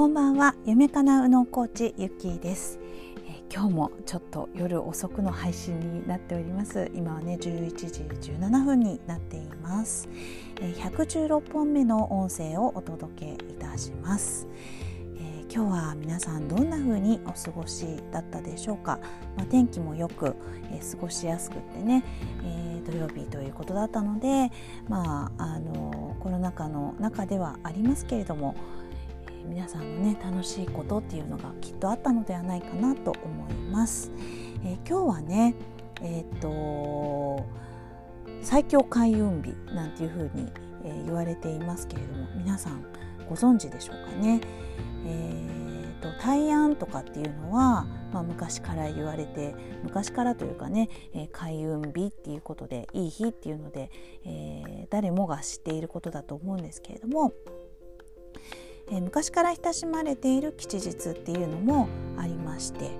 こんばんは。夢かなうのコーチゆきです、えー、今日もちょっと夜遅くの配信になっております。今はね11時17分になっています、えー、116本目の音声をお届けいたします、えー、今日は皆さんどんな風にお過ごしだったでしょうか、まあ、天気もよく、え過ごしやすくってね、え土曜日ということだったのでまああのコロナ禍の中ではありますけれども皆さんのね楽しいことっていうのがきっとあったのではないかなと思います。えー、今日はねえっ、と最強開運日なんていうふうに、えー、言われていますけれども皆さんご存知でしょうかね？えーと、大安とかっていうのは、まあ、昔から言われて昔からというかね、えー、開運日っていうことでいい日っていうので、えー、誰もが知っていることだと思うんですけれどもえー、昔から親しまれている吉日っていうのもありまして、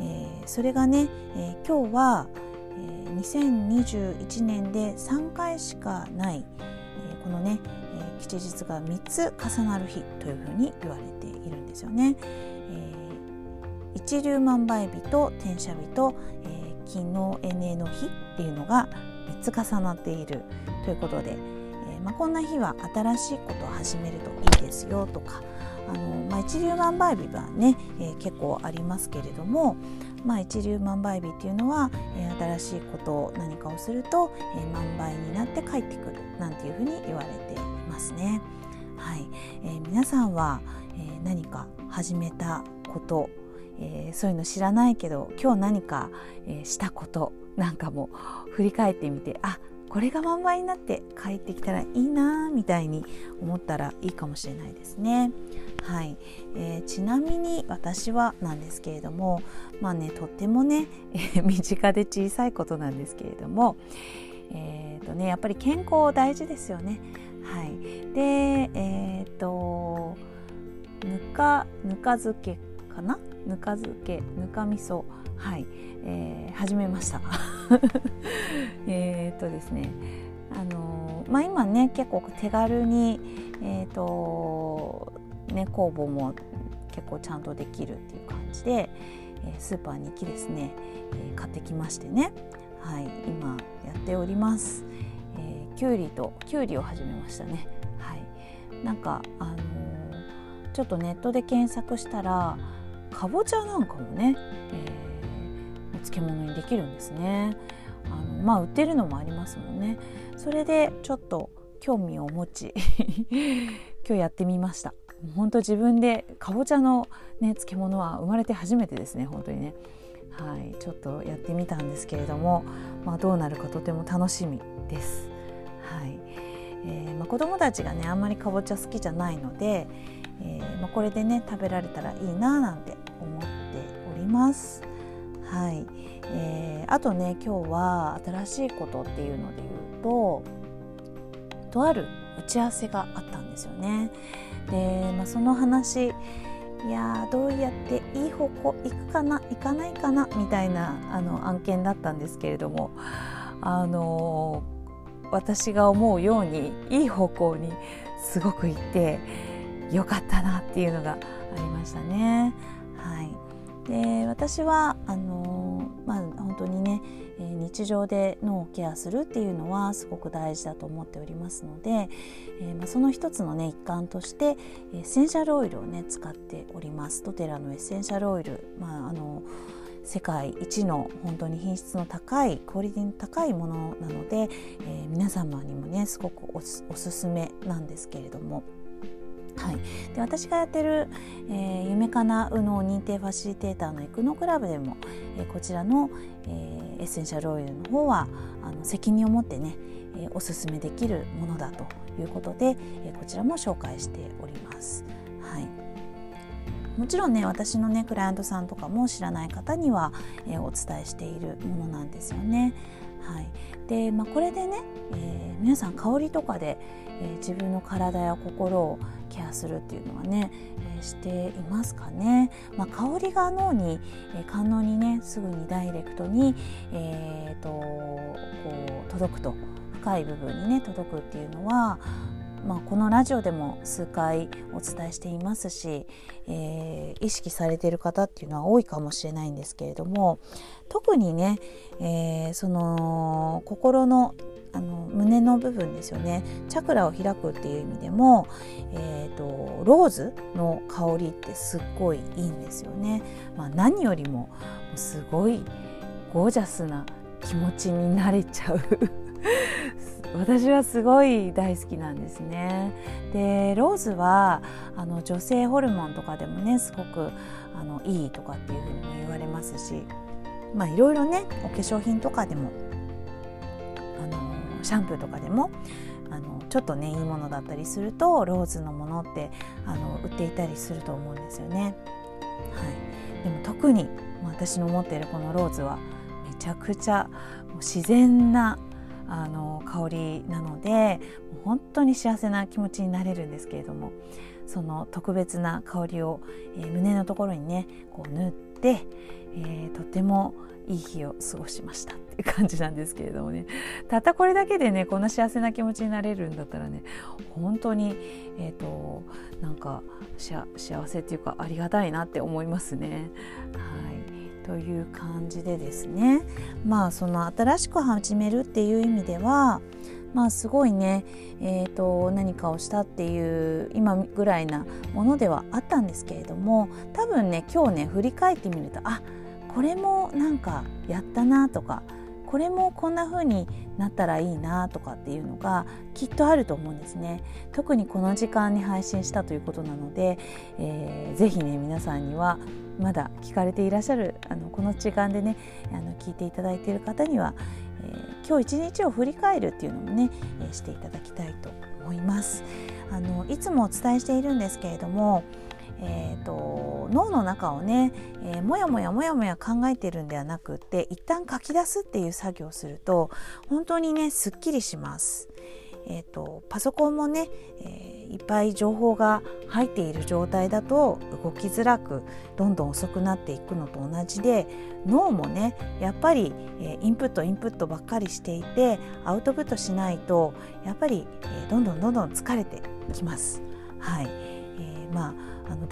えー、それがね、えー、今日は、えー、2021年で3回しかない、えー、このね、えー、吉日が3つ重なる日というふうに言われているんですよね。えー、一粒万倍日と天赦日と、えー、金のエネの日っていうのが3つ重なっているということで、まあ、こんな日は新しいことを始めるといいですよとかあの、まあ、一粒万倍日はね、えー、結構ありますけれども、まあ、一粒万倍日っていうのは、えー、新しいことを何かをすると、えー、万倍になって帰ってくるなんていうふうに言われていますね。はいえー、皆さんは、えー、何か始めたことえー、そういうの知らないけど今日何か、えー、したことなんかも振り返ってみてあこれがまんまになって帰ってきたらいいなみたいに思ったらいいかもしれないですね。はい、えー、ちなみに私はなんですけれどもまあねとってもね、えー、身近で小さいことなんですけれどもえーとね、やっぱり健康大事ですよね。はい、でえっ、ー、とぬかぬか漬けかな？ぬか漬けぬか味噌。はい、えー、始めました。えっとですねあのまあ今ね結構手軽にえっ、ー、とね酵母も結構ちゃんとできるっていう感じで、えー、スーパーに行きですね、えー、買ってきましてね。はい今やっております、えー、きゅうりときゅうりを始めましたね。はい。なんかあのー、ちょっとネットで検索したらかぼちゃなんかもね、えー漬物にできるんですね。あのまあ売ってるのもありますもんね。それでちょっと興味を持ち 今日やってみました。本当自分でかぼちゃのね漬物は生まれて初めてですね本当にね。はい、ちょっとやってみたんですけれども、まあ、どうなるかとても楽しみです。はいえーまあ、子どもたちがねあんまりかぼちゃ好きじゃないので、えーまあ、これでね食べられたらいいななんて思っております。はい、えー、あとね今日は新しいことっていうので言うととある打ち合わせがあったんですよね。で、まあ、その話いやどうやっていい方向行くかな行かないかなみたいなあの案件だったんですけれどもあの私が思うようにいい方向にすごく行ってよかったなっていうのがありましたね。はい、で私はあのまあ本当にねえ日常で脳をケアするっていうのはすごく大事だと思っておりますので、えー、まあ、その一つのね一環としてエッセンシャルオイルをね使っておりますドテラのエッセンシャルオイル、まあ、あの世界一の本当に品質の高いクオリティの高いものなので、え、皆様にもねすごくおすすめなんですけれども。はい、で私がやってる、えー、夢かなうの認定ファシリテーターのエクノクラブでも、えー、こちらの、えー、エッセンシャルオイルの方はあの責任を持ってね、えー、おすすめできるものだということで、えー、こちらも紹介しております。はい、もちろんね私のねクライアントさんとかも知らない方には、えー、お伝えしているものなんですよね。はい、で、まあ、これでね、えー、皆さん香りとかで、えー、自分の体や心をケアするっていうのはね、えー、していますかね、まあ、香りが脳に、えー、官能にねすぐにダイレクトに、えーと、こう届くと。深い部分にね届くっていうのはまあ、このラジオでも数回お伝えしていますし、えー、意識されている方っていうのは多いかもしれないんですけれども特にね、えー、その心のあの胸の部分ですよねチャクラを開くっていう意味でも、えーと、ローズの香りってすっごいいいんですよね。まあ、何よりもすごいゴージャスな気持ちになれちゃう 私はすごい大好きなんですね。でローズはあの女性ホルモンとかでもねすごくあのいいとかっていうふうにも言われますしまあいろいろねお化粧品とかでもシャンプーとかでもあのちょっとねいいものだったりするとローズのものってあの売っていたりすると思うんですよね。はい、でも特に私の持っているこのローズはめちゃくちゃ自然なあの香りなので本当に幸せな気持ちになれるんですけれどもその特別な香りを、えー、胸のところにねこう塗って、えー、とてもいい日を過ごしましたっていう感じなんですけれどもね。たったこれだけでねこんな幸せな気持ちになれるんだったらね本当にえっ、ー、となんか幸せっていうかありがたいなって思いますね。はい。という感じでですね。まあその新しく始めるっていう意味ではまあすごいね、えーと、何かをしたっていう今ぐらいなものではあったんですけれども多分ね今日ね振り返ってみるとあこれもなんかやったなとかこれもこんな風になったらいいなとかっていうのがきっとあると思うんですね。特にこの時間に配信したということなので、えー、ぜひね皆さんにはまだ聞かれていらっしゃるあのこの時間でねあの聞いていただいている方には、えー、今日一日を振り返るっていうのもね、えー、していただきたいと思います。あのいつもお伝えしているんですけれどもえーと、脳の中をね、えー、もやもやもやもや考えてるんではなくって一旦書き出すっていう作業をすると本当にねすっきりします。えーと、パソコンもね、えー、いっぱい情報が入っている状態だと動きづらくどんどん遅くなっていくのと同じで脳もねやっぱり、えー、インプットインプットばっかりしていてアウトプットしないとやっぱり、えー、どんどんどんどん疲れてきます。はい、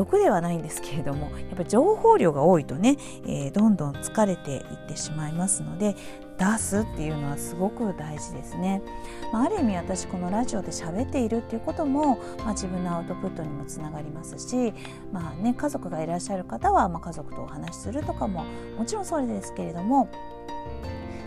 毒ではないんですけれどもやっぱり情報量が多いとね、えー、どんどん疲れていってしまいますので出すっていうのはすごく大事ですね。まあ、ある意味私このラジオで喋っているっていうことも、まあ、自分のアウトプットにもつながりますし、まあね、家族がいらっしゃる方は、まあ、家族とお話しするとかももちろんそうですけれども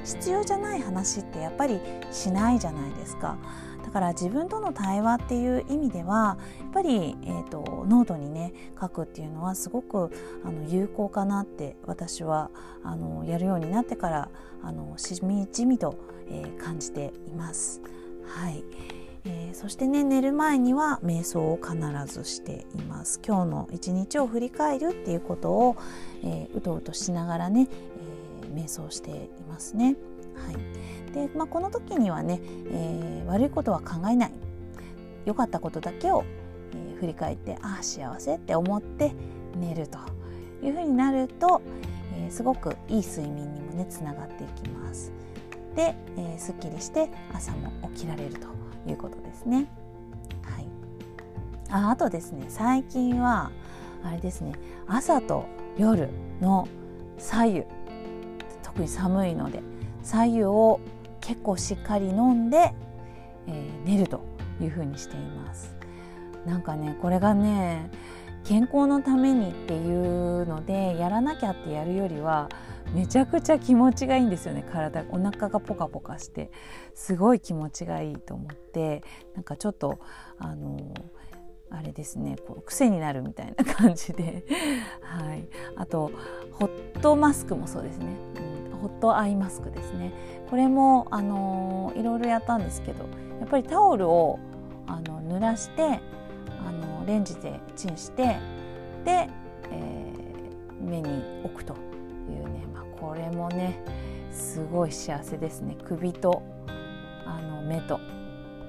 必要じゃない話ってやっぱりしないじゃないですか。だから自分との対話っていう意味ではやっぱり、えーと、ノートにね書くっていうのはすごくあの有効かなって私はあのやるようになってからあのしみじみと、えー、感じています。はい。えー、そしてね寝る前には瞑想を必ずしています。今日の一日を振り返るっていうことを、えー、うとうとしながらね、えー、瞑想していますね。はい。で、まあ、この時にはね、えー、悪いことは考えない良かったことだけを、えー、振り返ってああ幸せって思って寝るというふうになると、えー、すごくいい睡眠にもねつながっていきます。で、えー、すっきりして朝も起きられるということですね。はい、ああとですね最近はあれですね朝と夜の左右特に寒いので左右を結構しっかり飲んで、えー、寝るというふうにしています。なんかねこれがね健康のためにっていうのでやらなきゃってやるよりはめちゃくちゃ気持ちがいいんですよね体お腹がポカポカして。すごい気持ちがいいと思ってなんかちょっとあのあれですねこう癖になるみたいな感じで、はい、あとホットマスクもそうですね、ホットアイマスクですね。これも、あのいろいろやったんですけどやっぱりタオルをあの濡らしてあのレンジでチンしてで、えー、目に置くというね、まあ、これもねすごい幸せですね。首とあの目と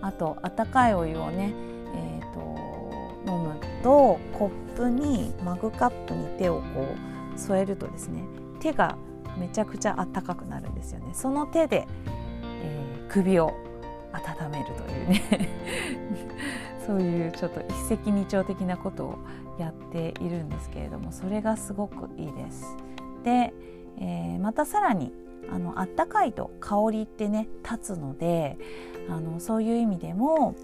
あと温かいお湯をね、えーと、飲むとコップにマグカップに手をこう添えるとですね手がめちゃくちゃあったかくなるんですよねその手で、えー、首を温めるというね そういうちょっと一石二鳥的なことをやっているんですけれどもそれがすごくいいです。で、えー、またさらにあのあったかいと香りってね立つのであのそういう意味でも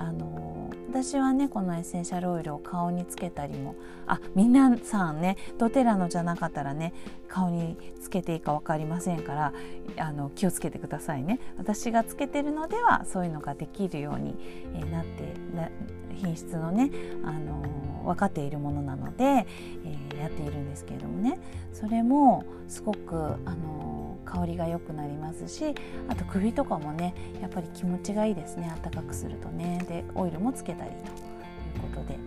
あの私はねこのエッセンシャルオイルを顔につけたりもあ皆さんねドテラのじゃなかったらね顔につけていいか分かりませんからあの気をつけてくださいね。私がつけてるのではそういうのができるように、なって品質のね、あの分かっているものなので、えー、やっているんですけれどもね。それもすごく、あの香りが良くなりますしあと首とかもねやっぱり気持ちがいいですね。あったかくするとね。でオイルもつけたりということで。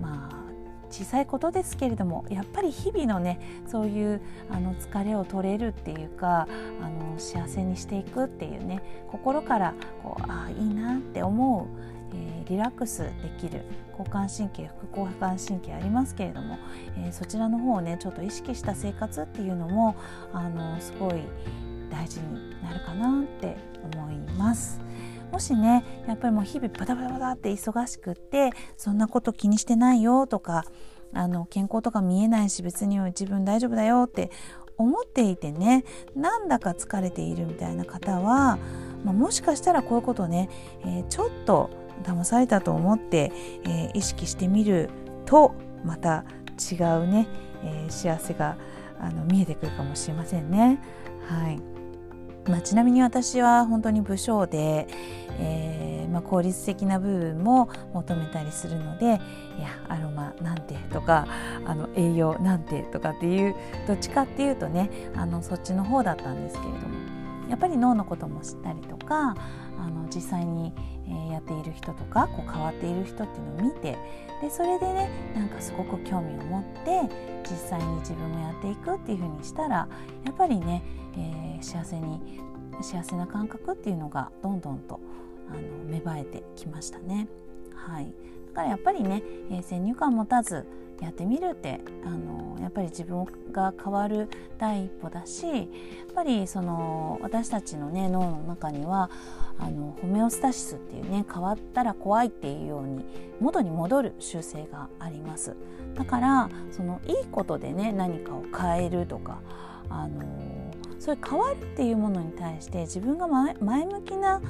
まあ小さいことですけれどもやっぱり日々のねそういうあの疲れを取れるっていうかあの幸せにしていくっていうね心からこうああいいなって思うえー、リラックスできる交感神経副交感神経ありますけれども、えー、そちらの方をねちょっと意識した生活っていうのもあのすごい大事になるかなって思います。もしねやっぱりもう日々バタバタバタって忙しくってそんなこと気にしてないよとかあの健康とか見えないし別に自分大丈夫だよって思っていてねなんだか疲れているみたいな方は、まあ、もしかしたらこういうことね、えー、ちょっと騙されたと思って、えー、意識してみるとまた違うね、えー、幸せがあの見えてくるかもしれませんね。はいまあ、ちなみに私は本当に武将で、えー、まあ、効率的な部分も求めたりするのでいやアロマなんてとかあの栄養なんてとかっていうどっちかっていうとねあのそっちの方だったんですけれどもやっぱり脳のことも知ったりとかあの実際に、えやっている人とかこう変わっている人っていうのを見てでそれでねなんかすごく興味を持って実際に自分もやっていくっていう風にしたらやっぱりね、えー、幸せに幸せな感覚っていうのがどんどんとあの芽生えてきましたね。はい、だからやっぱりね、えー、先入観持たずやってみるってあのやっぱり自分が変わる第一歩だしやっぱりその私たちの、ね、脳の中にはあのホメオスタシスっていうね変わったら怖いっていうように元に戻る習性があります。だからそのいいことでね何かを変えるとかあのそういう変わるっていうものに対して自分が前向きな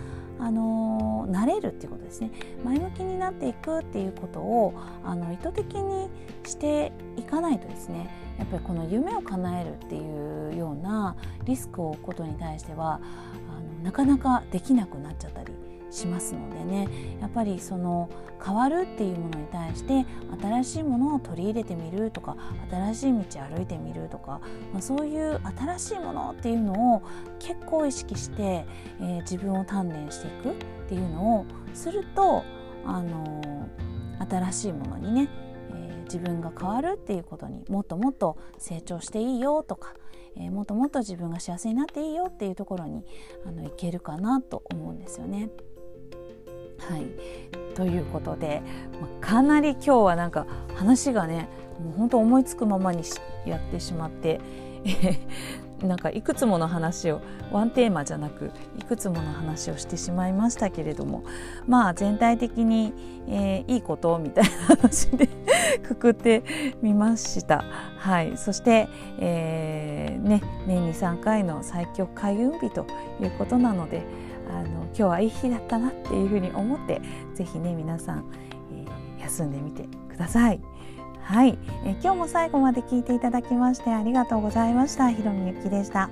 あの慣れるっていうことですね。前向きになっていくっていうことをあの意図的にしていかないとですねやっぱりこの夢を叶えるっていうようなリスクを負うことに対してはあのなかなかできなくなっちゃったりしますのでねやっぱりその変わるっていうものに対して新しいものを取り入れてみるとか新しい道歩いてみるとか、まあ、そういう新しいものっていうのを結構意識して、えー、自分を鍛錬していくっていうのをすると、あのー、新しいものにね、えー、自分が変わるっていうことにもっともっと成長していいよとかえ、もっともっと自分が幸せになっていいよっていうところにあのいけるかなと思うんですよね。はい、ということで、まあ、かなり今日はなんか話がねもう本当思いつくままにやってしまって、なんかいくつもの話をワンテーマじゃなくいくつもの話をしてしまいましたけれどもまあ全体的に、えー、いいことみたいな話で くくってみました。はい、そして、えーね、年に3回の最強開運日ということなのであの今日はいい日だったなっていうふうに思って是非ね皆さん、えー、休んでみてください。はい、え今日も最後まで聞いていただきましてありがとうございました。ひろみゆきでした。